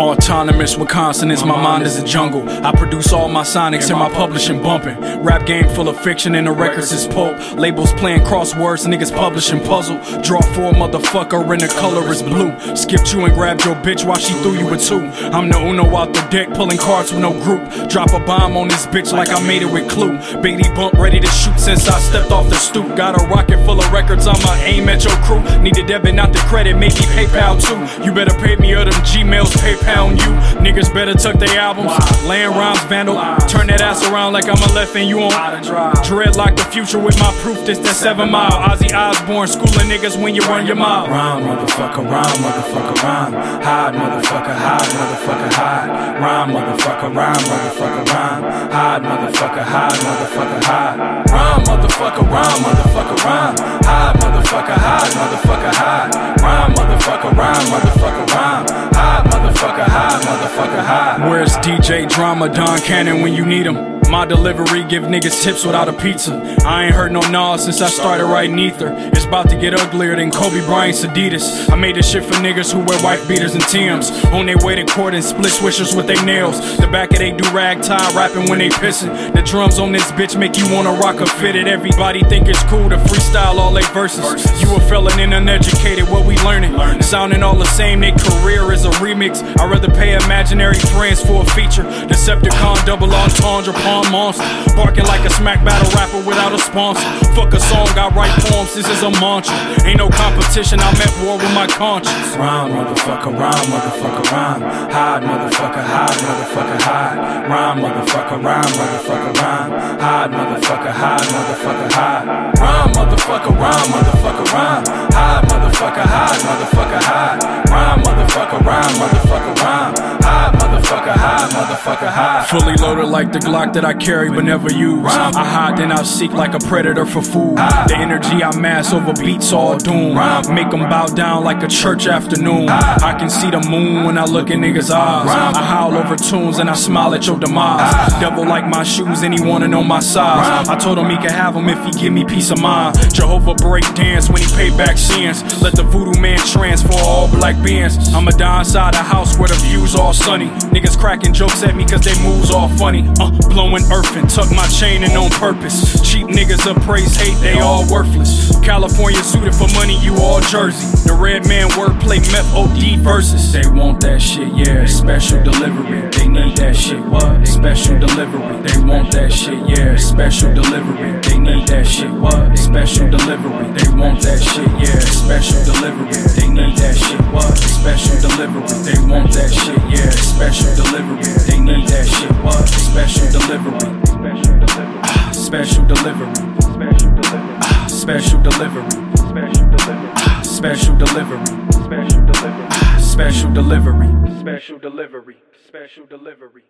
Autonomous with consonants, my mind is a jungle. I produce all my sonics and my publishing bumping. Rap game full of fiction and the records is pulp. Labels playing crosswords, niggas publishing puzzle. Draw for a motherfucker and the color is blue. Skipped you and grabbed your bitch while she threw you a two. I'm the Uno out the deck, pulling cards with no group. Drop a bomb on this bitch like I made it with Clue. Beatty bump ready to shoot since I stepped off the stoop. Got a rocket full of records, I'ma aim at your crew. Need a debit, not the credit, maybe PayPal too. You better pay me or them Gmails, PayPal you. Niggas better tuck their albums. Land rhymes, vandal. Turn that ass around like I'm a left and you on. Dread like the future with my proof, this that seven mile. Ozzy Osbourne, schooling niggas when you run your mile. Rhyme, motherfucker, rhyme, motherfucker, rhyme. Hide, motherfucker, hide, motherfucker, hide. Rhyme, motherfucker, rhyme, motherfucker, rhyme. Hide, motherfucker, hide, motherfucker, hide. Rhyme, motherfucker, rhyme, motherfucker, rhyme. Hide, motherfucker, hide, motherfucker, hide. Rhyme, motherfucker, rhyme, motherfucker, motherfucker, hide. Where's DJ Drama, Don Cannon when you need him? My delivery give niggas tips without a pizza. I ain't heard no Nas since I started writing ether. It's about to get uglier than Kobe Bryant's Adidas. I made this shit for niggas who wear white beaters and Tims. On their way to court and split swishers with their nails. The back of they do rag tie rapping when they pissin'. The drums on this bitch make you wanna rock a fitted. Everybody think it's cool to freestyle all they verses. You a felon and uneducated, what we learning? Sounding all the same, their career is a remix. I'd rather pay imaginary friends for a feature. Decepticon double entendre palm monster. Barking like a smack battle rapper without a sponsor. Fuck a song, I write poems, this is a mantra. Ain't no competition, I'm at war with my conscience. Rhyme, motherfucker, rhyme, motherfucker, rhyme. Hide, motherfucker, hide, motherfucker, hide. Rhyme, motherfucker, rhyme, motherfucker, rhyme. Hide, motherfucker, hide, motherfucker, hide. Rhyme, motherfucker, rhyme, motherfucker, rhyme. Hide, motherfucker, hide, motherfucker, motherfucker, Fully loaded like the Glock that I carry but never use. I hide then I seek like a predator for food. The energy I mass over beats all doom. Make them bow down like a church afternoon. I can see the moon when I look in niggas' eyes. I howl over tunes and I smile at your demise. Devil like my shoes and he wanna know my size. I told him he could have them if he give me peace of mind. Jehovah break dance when he pay back sins. Let the voodoo man transfer all black beings. I'ma die inside a house where the views all sunny. Niggas cracking jokes at me cause they moves all funny. Uh, blowing earth and tuck my chain in on purpose. Cheap niggas appraise hate, they all worthless. California suited for money, you all Jersey. The Redman wordplay, meth OD verses. They want that shit, yeah. Special delivery. They need that shit, what? Special delivery. They want that shit, yeah. Special delivery. They need that shit, what? Special delivery. They want that shit, yeah. Special delivery. They need that shit, what? Delivery. Ah, Special delivery. Special delivery. Special delivery. Special delivery. Special delivery. Special delivery. Special delivery.